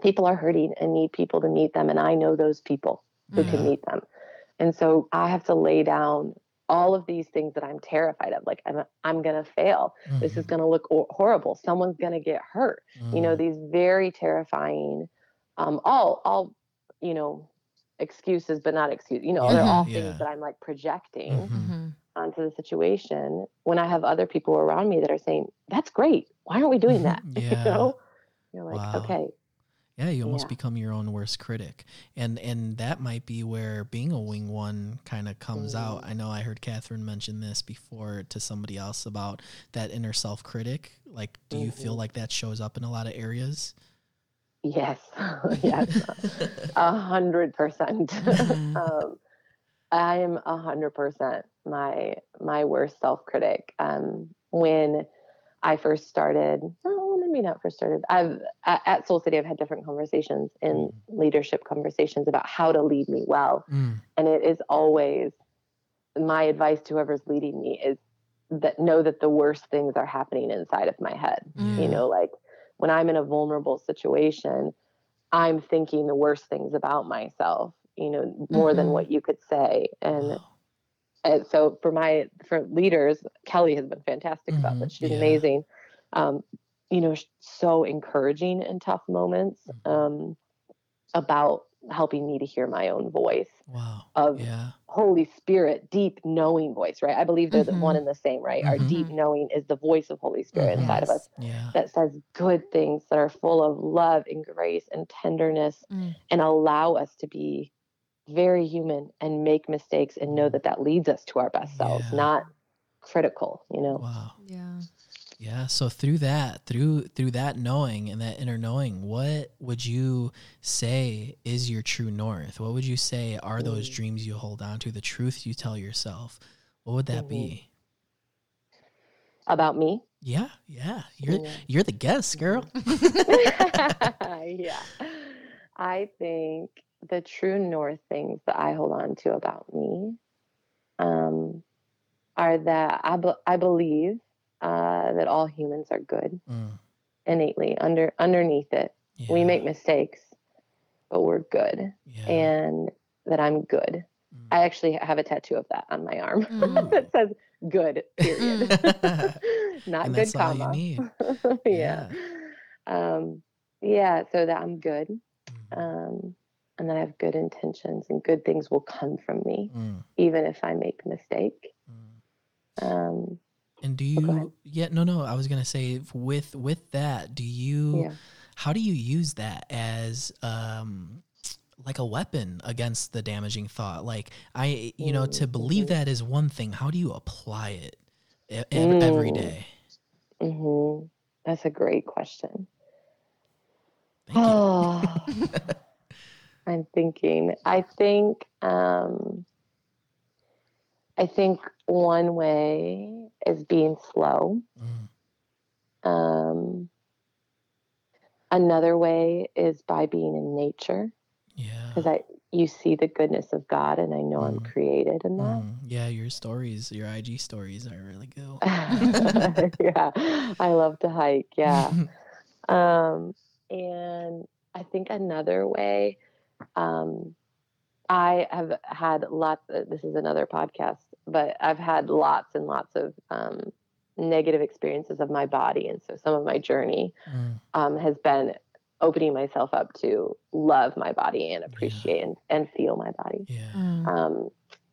people are hurting and need people to meet them and i know those people who Yeah. can meet them and so i have to lay down all of these things that i'm terrified of like i'm, I'm gonna fail this is Mhm. gonna look horrible someone's gonna get hurt you know Mhm. these very terrifying um all all you know excuses but not excuse you know they're all Yeah. things that i'm like projecting Mhm. Mhm. onto the situation when I have other people around me that are saying, That's great. Why aren't we doing that? Yeah. you know? You're like, Wow. okay. Yeah, you almost Yeah. become your own worst critic. And and that might be where being a wing one kind of comes out. Mm. I know I heard Catherine mention this before to somebody else about that inner self critic. Like, do you feel Mhm. like that shows up in a lot of areas? Yes. yes. A hundred percent. Mhm. Um, I am a hundred percent my my worst self critic. Um, when I first started, oh, maybe not first started. I've at, Soul City, I've had different conversations in leadership conversations about how to lead me well, Mm, and it is always my advice to whoever's leading me is that know that the worst things are happening inside of my head Mm. you know like when i'm in a vulnerable situation i'm thinking the worst things about myself you know more than Mhm. what you could say and, wow. And so for my for leaders kelly has been fantastic about Mhm, this she's yeah. amazing um you know so encouraging in tough moments Mhm. um about helping me to hear my own voice Wow. of Yeah. Holy Spirit, deep knowing voice, right? I believe they're the Mhm. one and the same, right? Our Mhm. deep knowing is the voice of Holy Spirit inside of us Yeah. that says good things that are full of love and grace and tenderness Mm. and allow us to be very human and make mistakes and know that that leads us to our best selves, Yeah. not critical, you know? Wow. Yeah. Yeah. So through that, through through that knowing and that inner knowing, what would you say is your true north? What would you say are those dreams you hold on to, the truth you tell yourself? What would that Mhm. be? About me. Yeah, yeah. You're Yeah. you're the guest, girl. yeah. I think the true north things that I hold on to about me um, are that I, be- I believe uh, that all humans are good Mm, innately under underneath it. yeah, We make mistakes, but we're good, yeah. and that I'm good. Mm. I actually have a tattoo of that on my arm Mm. that says "good." Period. Not good comma. need. yeah. Um, yeah, so that I'm good. Mhm. Um, and that I have good intentions and good things will come from me, Mm, even if I make a mistake. mm. Um, And do Oh, you? Yeah, no, no. I was gonna say with with that, do you? yeah. How do you use that as um like a weapon against the damaging thought? Like I, you know, to believe Mhm. that is one thing. How do you apply it e- ev- every Mm-hmm. That's a great question. Thank you. Oh, I'm thinking. I think. Um, I think one way is being slow. Mm, Um, another way is by being in nature yeah. because I you see the goodness of God and I know I'm Mm. created in that. Mm, yeah, your stories, your IG stories are really good. yeah, I love to hike. Yeah. um, and I think another way, um, I have had lots. Of, this is another podcast, but I've had lots and lots of um, negative experiences of my body, and so some of my journey Mm, um, has been opening myself up to love my body and appreciate and, and feel my body. yeah. Mm. Um,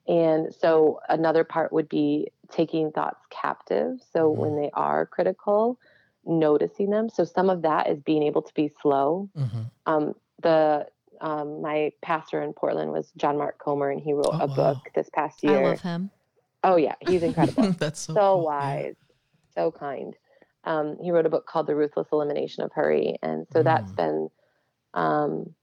and so another part would be taking thoughts captive. So Mhm. when they are critical, noticing them. So some of that is being able to be slow. mhm. Um, the um, my pastor in Portland was John Mark Comer, and he wrote Oh, a wow. book this past year. I love him. Oh yeah, he's incredible That's so, so cool. Yeah. wise, so kind. Um, he wrote a book called The Ruthless Elimination of Hurry, and so that's been um,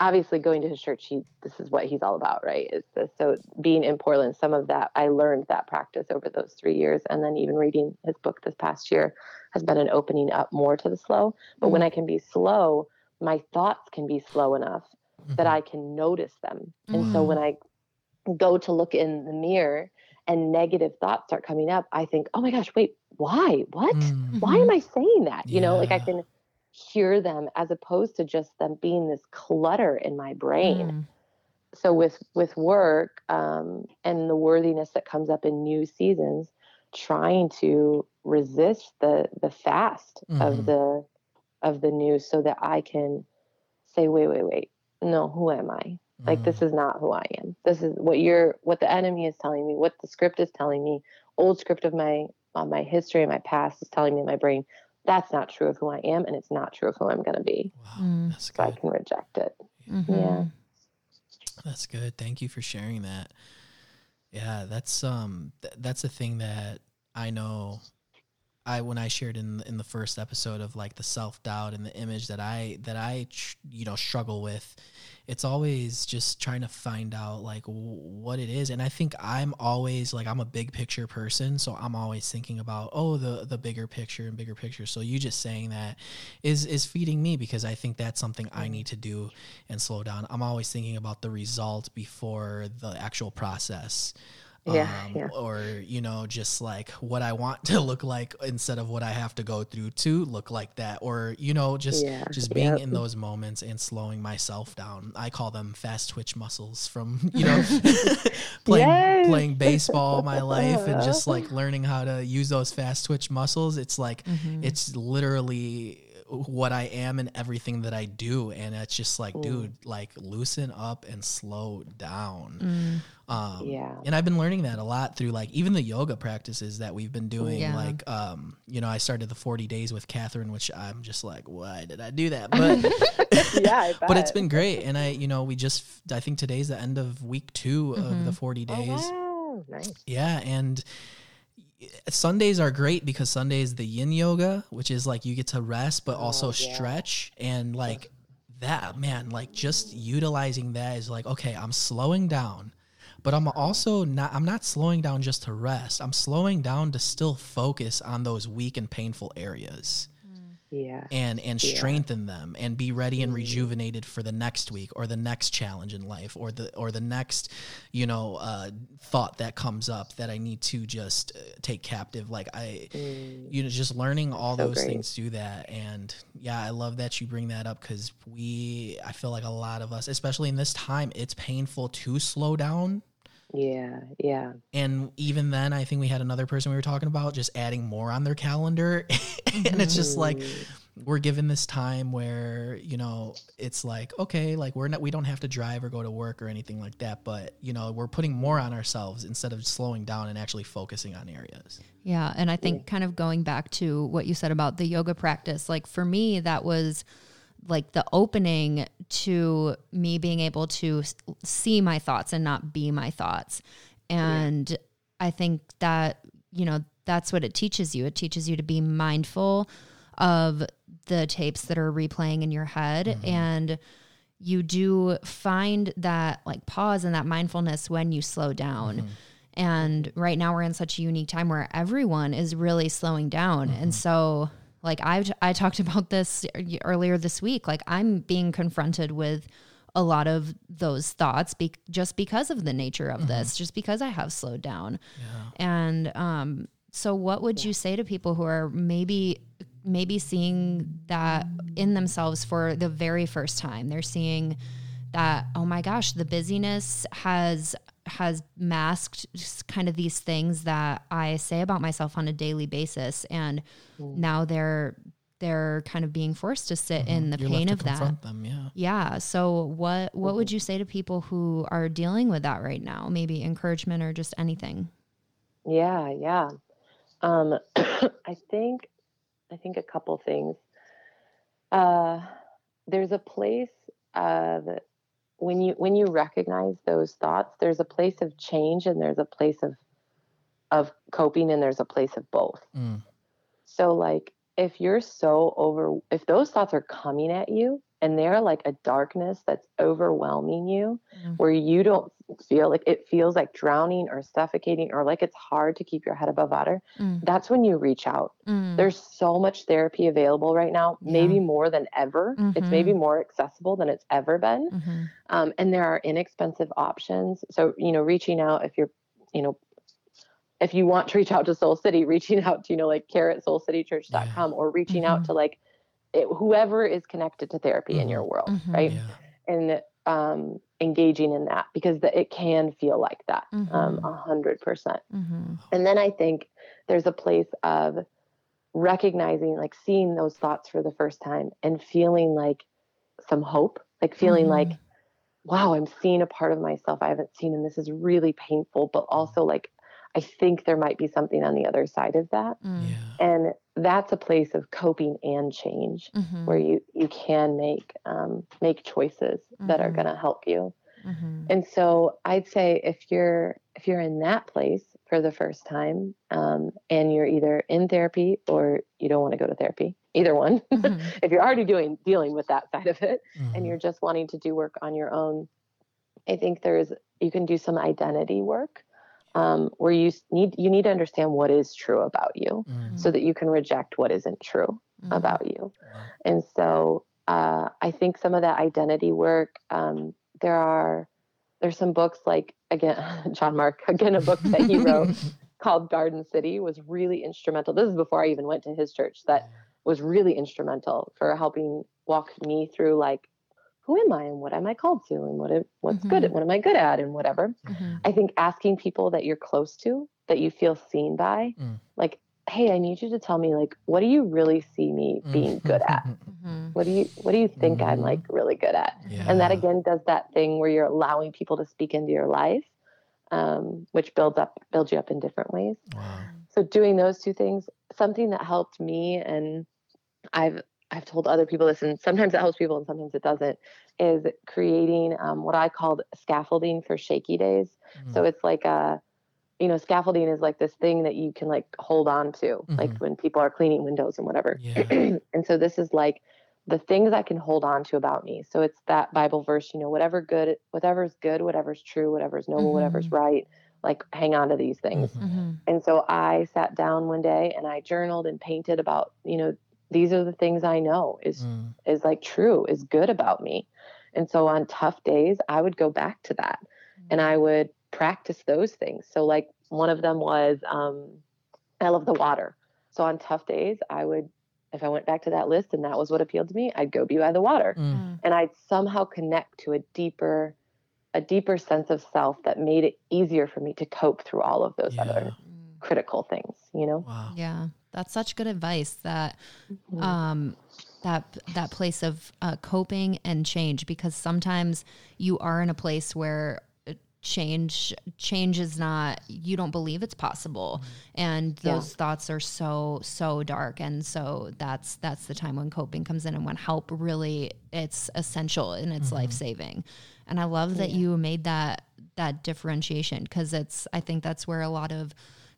obviously going to his church. He this is what he's all about, right? Is this so being in Portland? Some of that I learned that practice over those three years, and then even reading his book this past year has been an opening up more to the slow. But when I can be slow, my thoughts can be slow enough that Mhm. I can notice them. And so when I go to look in the mirror and negative thoughts start coming up, I think, oh my gosh, wait, why? What? Mm, Why am I saying that? You know, like I can hear them as opposed to just them being this clutter in my brain. Mm. So with with work um, and the worthiness that comes up in new seasons, trying to resist the the fast of the of the news so that I can say, wait, wait, wait, no, who am I? Like this is not who I am. This is what you're what the enemy is telling me, what the script is telling me, old script of my uh, my history and my past is telling me in my brain. That's not true of who I am and it's not true of who I'm gonna be. Wow, Mm. that's So I can reject it. Mhm. Yeah. That's good. Thank you for sharing that. Yeah, that's um th- that's a thing that I know I when I shared in in the first episode of like the self-doubt and the image that I that I you know struggle with it's always just trying to find out like what it is and I think I'm always like I'm a big picture person so I'm always thinking about oh the the bigger picture and bigger picture so you just saying that is is feeding me because I think that's something I need to do and slow down. I'm always thinking about the result before the actual process. Yeah, Um, yeah. Or, you know, just like what I want to look like instead of what I have to go through to look like that. Or, you know, just Yeah, just being yep. in those moments and slowing myself down. I call them fast twitch muscles from, you know, playing Yes. playing baseball my life and just like learning how to use those fast twitch muscles. It's like Mm-hmm. it's literally what I am and everything that I do. And it's just like, dude, like loosen up and slow down. Um, Yeah. And I've been learning that a lot through like even the yoga practices that we've been doing. Yeah. Like, um, you know, I started the 40 days with Catherine, which I'm just like, why did I do that? But, yeah, I but it's bet. been great. And I, you know, we just, I think today's the end of week 2 of the 40 Oh, days. wow. Nice. Yeah, and Sundays are great because Sunday is the yin yoga, which is like you get to rest but also Oh, yeah. stretch and like that man, like just utilizing that is like okay, I'm slowing down. But I'm also not I'm not slowing down just to rest. I'm slowing down to still focus on those weak and painful areas Yeah. and and Yeah. strengthen them and be ready and rejuvenated for the next week or the next challenge in life or the or the next you know uh, thought that comes up that I need to just uh, take captive like I you know just learning all So those great. things do that and yeah I love that you bring that up cuz we I feel like a lot of us especially in this time it's painful to slow down Yeah. Yeah. and even then i think we had another person we were talking about just adding more on their calendar and it's just like mm-hmm. we're given this time where you know it's like okay like we're not we don't have to drive or go to work or anything like that but you know we're putting more on ourselves instead of slowing down and actually focusing on areas Yeah. And I think kind of going back to what you said about the yoga practice, like for me, that was like the opening to me being able to see my thoughts and not be my thoughts. And I think that, you know, that's what it teaches you. It teaches you to be mindful of the tapes that are replaying in your head mm-hmm. and you do find that like pause and that mindfulness when you slow down. Mm-hmm. And right now we're in such a unique time where everyone is really slowing down. And mm-hmm. so like I I talked about this earlier this week, like I'm being confronted with a lot of those thoughts be- just because of the nature of this, just because I have slowed down. And um so what would you say to people who are maybe maybe seeing that in themselves for the very first time? They're seeing that oh my gosh, the busyness has has masked just kind of these things that I say about myself on a daily basis and now they're they're kind of being forced to sit in the You're pain left of to that. confront them yeah Yeah. So what what would you say to people who are dealing with that right now? Maybe encouragement or just anything. Yeah, yeah. Um, I think, I think a couple things. Uh, there's a place of when you when you recognize those thoughts. There's a place of change, and there's a place of of coping, and there's a place of both. Mm. So, like, if you're so over, if those thoughts are coming at you and they're like a darkness that's overwhelming you, Mm. where you don't feel like it feels like drowning or suffocating or like it's hard to keep your head above water, Mm. that's when you reach out. Mm. There's so much therapy available right now, maybe more than ever. It's Mhm. maybe more accessible than it's ever been. Mhm. Um, and there are inexpensive options. So, you know, reaching out if you're, you know, if you want to reach out to Soul City, reaching out to, you know, like care@soulcitychurch.com or reaching out Mhm. to like it, whoever is connected to therapy in Mhm. your world, Mhm. right? yeah And um, engaging in that because the, it can feel like that um, Mhm. a hundred percent. Mhm. And then I think there's a place of recognizing, like seeing those thoughts for the first time and feeling like some hope, like feeling like, wow, I'm seeing a part of myself I haven't seen, and this is really painful, but also like, I think there might be something on the other side of that. Mm. Yeah. And that's a place of coping and change Mhm. where you, you can make, um, make choices that are Mhm. going to help you. Mhm. And so I'd say if you're if you're in that place for the first time, um, and you're either in therapy or you don't want to go to therapy, either one. Mhm. if you're already doing dealing with that side of it, and you're just wanting to do work on your own, I think there's you can do some identity work um, where you need you need to understand what is true about you, Mhm. so that you can reject what isn't true Mhm. about you. Wow. And so uh, I think some of that identity work, um, there are there's some books like again John Mark again a book that he wrote called Garden City was really instrumental. This is before I even went to his church. That was really instrumental for helping walk me through like who am I and what am I called to and what am- what's good Mhm. at what am I good at and whatever. Mhm. I think asking people that you're close to that you feel seen by, Mm. like, hey, I need you to tell me like what do you really see me being good at? Mhm. What do you what do you think I'm Mhm. like really good at? Yeah. And that again does that thing where you're allowing people to speak into your life, um, which builds up builds you up in different ways. Wow. So doing those two things, something that helped me, and I've I've told other people this, and sometimes it helps people and sometimes it doesn't, is creating um, what I called scaffolding for shaky days. So Mm. it's like a, you know, scaffolding is like this thing that you can like hold on to, like Mhm. when people are cleaning windows and whatever. Yeah. and so this is like the things I can hold on to about me. So it's that Bible verse, you know, whatever good, whatever's good, whatever's true, whatever's noble, whatever's right, like hang on to these things. Mhm. Mhm. And so I sat down one day and I journaled and painted about, you know, these are the things I know is Mm. is like true, is good about me. And so on tough days, I would go back to that and I would practice those things. So like one of them was um I love the water. So on tough days, I would if I went back to that list and that was what appealed to me, I'd go be by the water Mm. and I'd somehow connect to a deeper a deeper sense of self that made it easier for me to cope through all of those Yeah. other critical things, you know? Wow. Yeah, that's such good advice. That Mhm. um, that that place of uh, coping and change, because sometimes you are in a place where uh, change change is not you don't believe it's possible and Yeah. those thoughts are so so dark and so that's that's the time when coping comes in and when help really it's essential and it's life saving and i love that you made that that differentiation because it's i think that's where a lot of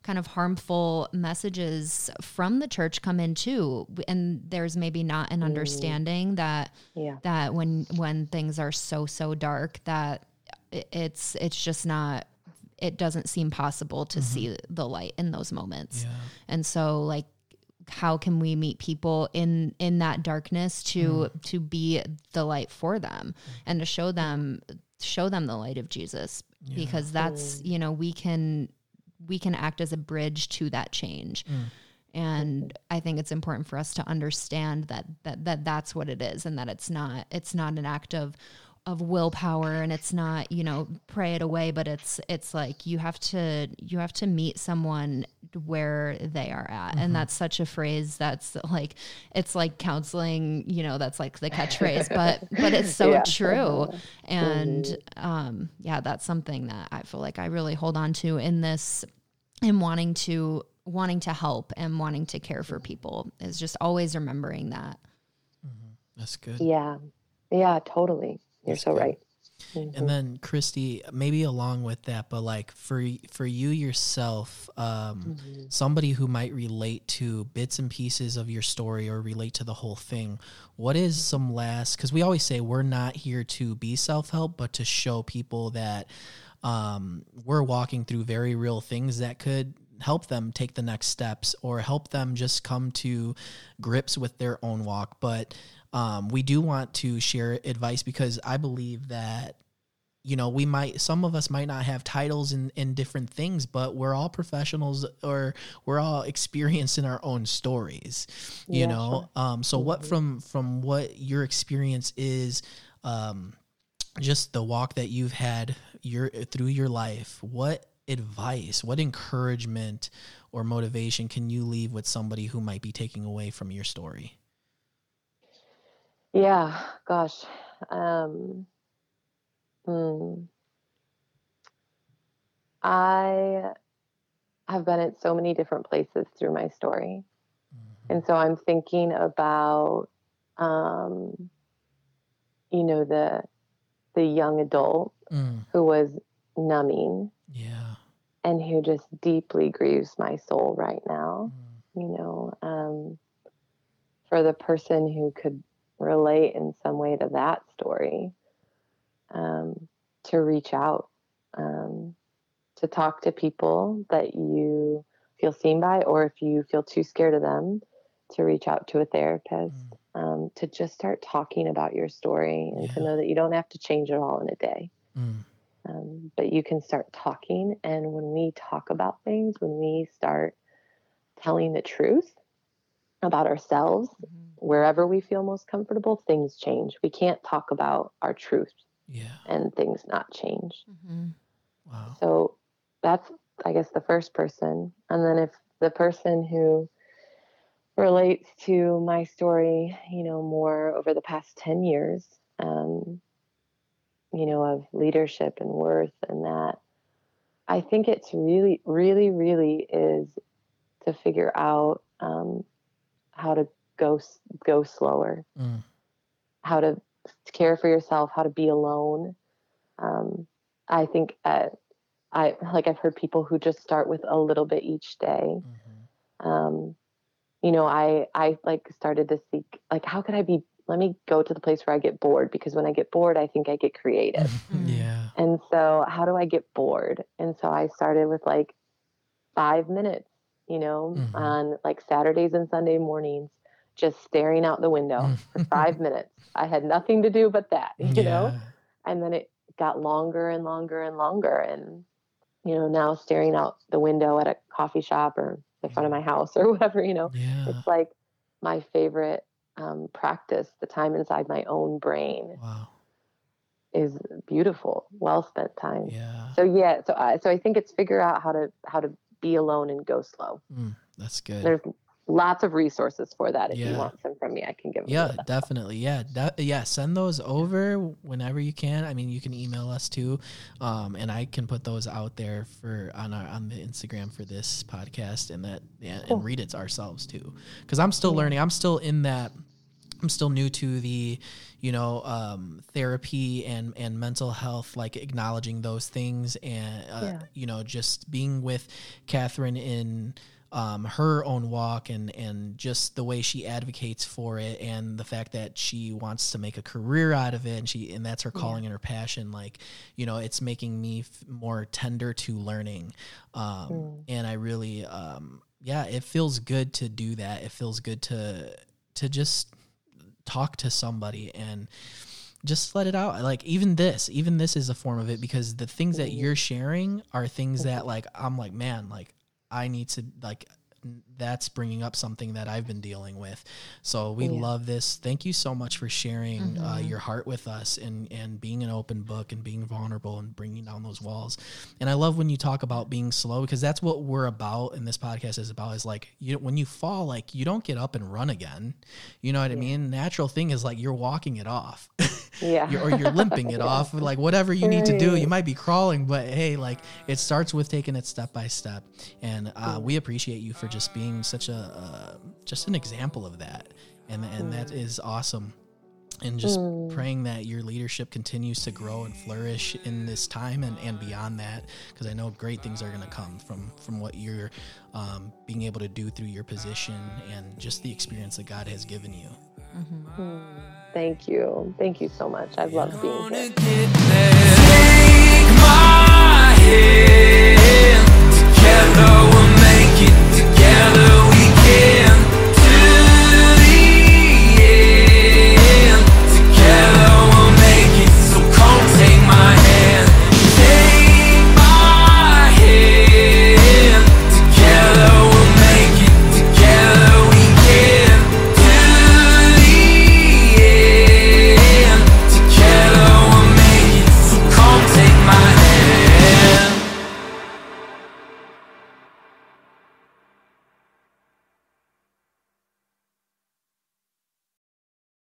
kind of harmful messages from the church come in too. And there's maybe not an mm. understanding that Yeah. that when when things are so so dark that it's it's just not it doesn't seem possible to mm-hmm. see the light in those moments. Yeah. and so like how can we meet people in in that darkness to mm. to be the light for them and to show them show them the light of jesus? Because that's mm. you know we can we can act as a bridge to that change. Mm. And i think it's important for us to understand that that, that that's what it is and that it's not it's not an act of of willpower and it's not you know pray it away but it's it's like you have to you have to meet someone where they are at and that's such a phrase that's like it's like counseling you know that's like the catchphrase but but it's so Yeah. true and um yeah that's something that i feel like i really hold on to in this in wanting to wanting to help and wanting to care for people is just always remembering that That's good. Yeah. Yeah, totally. You're That's so good. right. Mhm. And then Christy, maybe along with that, but like for for you yourself, um, somebody who might relate to bits and pieces of your story or relate to the whole thing, what is some last? Because we always say we're not here to be self help, but to show people that um, we're walking through very real things that could help them take the next steps or help them just come to grips with their own walk. But um, we do want to share advice because I believe that you know we might some of us might not have titles in in different things but we're all professionals or we're all experienced in our own stories you Yeah, know? um so what from from what your experience is um just the walk that you've had your through your life what advice what encouragement or motivation can you leave with somebody who might be taking away from your story Yeah, gosh. Um Hmm. I have been at so many different places through my story. And so I'm thinking about, um, you know, the the young adult Mm, who was numbing yeah. And who just deeply grieves my soul right now. Mm, You know, um, for the person who could relate in some way to that story, um, to reach out, um, to talk to people that you feel seen by, or if you feel too scared of them, to reach out to a therapist, um, to just start talking about your story and to know that you don't have to change it all in a day. mm, Um, but you can start talking. And when we talk about things, when we start telling the truth about ourselves, wherever we feel most comfortable, things change. We can't talk about our truth yeah. and things not change. Mhm. Wow. So that's, I guess, the first person. And then if the person who relates to my story, you know, more over the past 10 years, um, you know, of leadership and worth and that, I think it's really, really, really is to figure out um, how to go go slower, Mm, how to care for yourself, how to be alone. Um, I think uh, I like I've heard people who just start with a little bit each day. mhm, Um, you know, I I like started to seek like how could I be? Let me go to the place where I get bored because when I get bored, I think I get creative. Mm. yeah. And so, how do I get bored? And so, I started with like five minutes, you know, Mhm. on like Saturdays and Sunday mornings, just staring out the window for five minutes. I had nothing to do but that, you know? And then it got longer and longer and longer. And, you know, now staring out the window at a coffee shop or the front of my house or whatever, you know, Yeah. it's like my favorite um, practice, the time inside my own brain Wow. is beautiful, well spent time. Yeah. So yeah, so I so I think it's figure out how to how to be alone and go slow. Mm, that's good. There's lots of resources for that. If Yeah. you want some from me, I can give them. Yeah, definitely. Yeah, that, yeah. Send those over whenever you can. I mean, you can email us too, um, and I can put those out there for on our on the Instagram for this podcast, and that yeah, Cool. and read it ourselves too. Because I'm still learning. I'm still in that. I'm still new to the, you know, um, therapy and and mental health, like acknowledging those things, and uh, Yeah. you know, just being with Catherine in um, her own walk and and just the way she advocates for it, and the fact that she wants to make a career out of it, and she and that's her calling and her passion. Like, you know, it's making me f- more tender to learning, um, and I really, um, yeah, it feels good to do that. It feels good to to just talk to somebody and just let it out. Like even this even this is a form of it because the things that you're sharing are things that like i'm like man like i need to like that's bringing up something that i've been dealing with. So we Yeah. love this. Thank you so much for sharing uh, your heart with us and and being an open book and being vulnerable and bringing down those walls. And i love when you talk about being slow because that's what we're about and this podcast is about is like you when you fall like you don't get up and run again. You know what i mean? Natural thing is like you're walking it off Yeah. you're, or you're limping it off. Like whatever you need to do you might be crawling but hey like it starts with taking it step by step. And uh, we appreciate you for just being such a uh, just an example of that. And and that is awesome. And just praying that your leadership continues to grow and flourish in this time and, and beyond that because i know great things are going to come from from what you're um, being able to do through your position and just the experience that god has given you Thank you. Thank you so much. I love being here.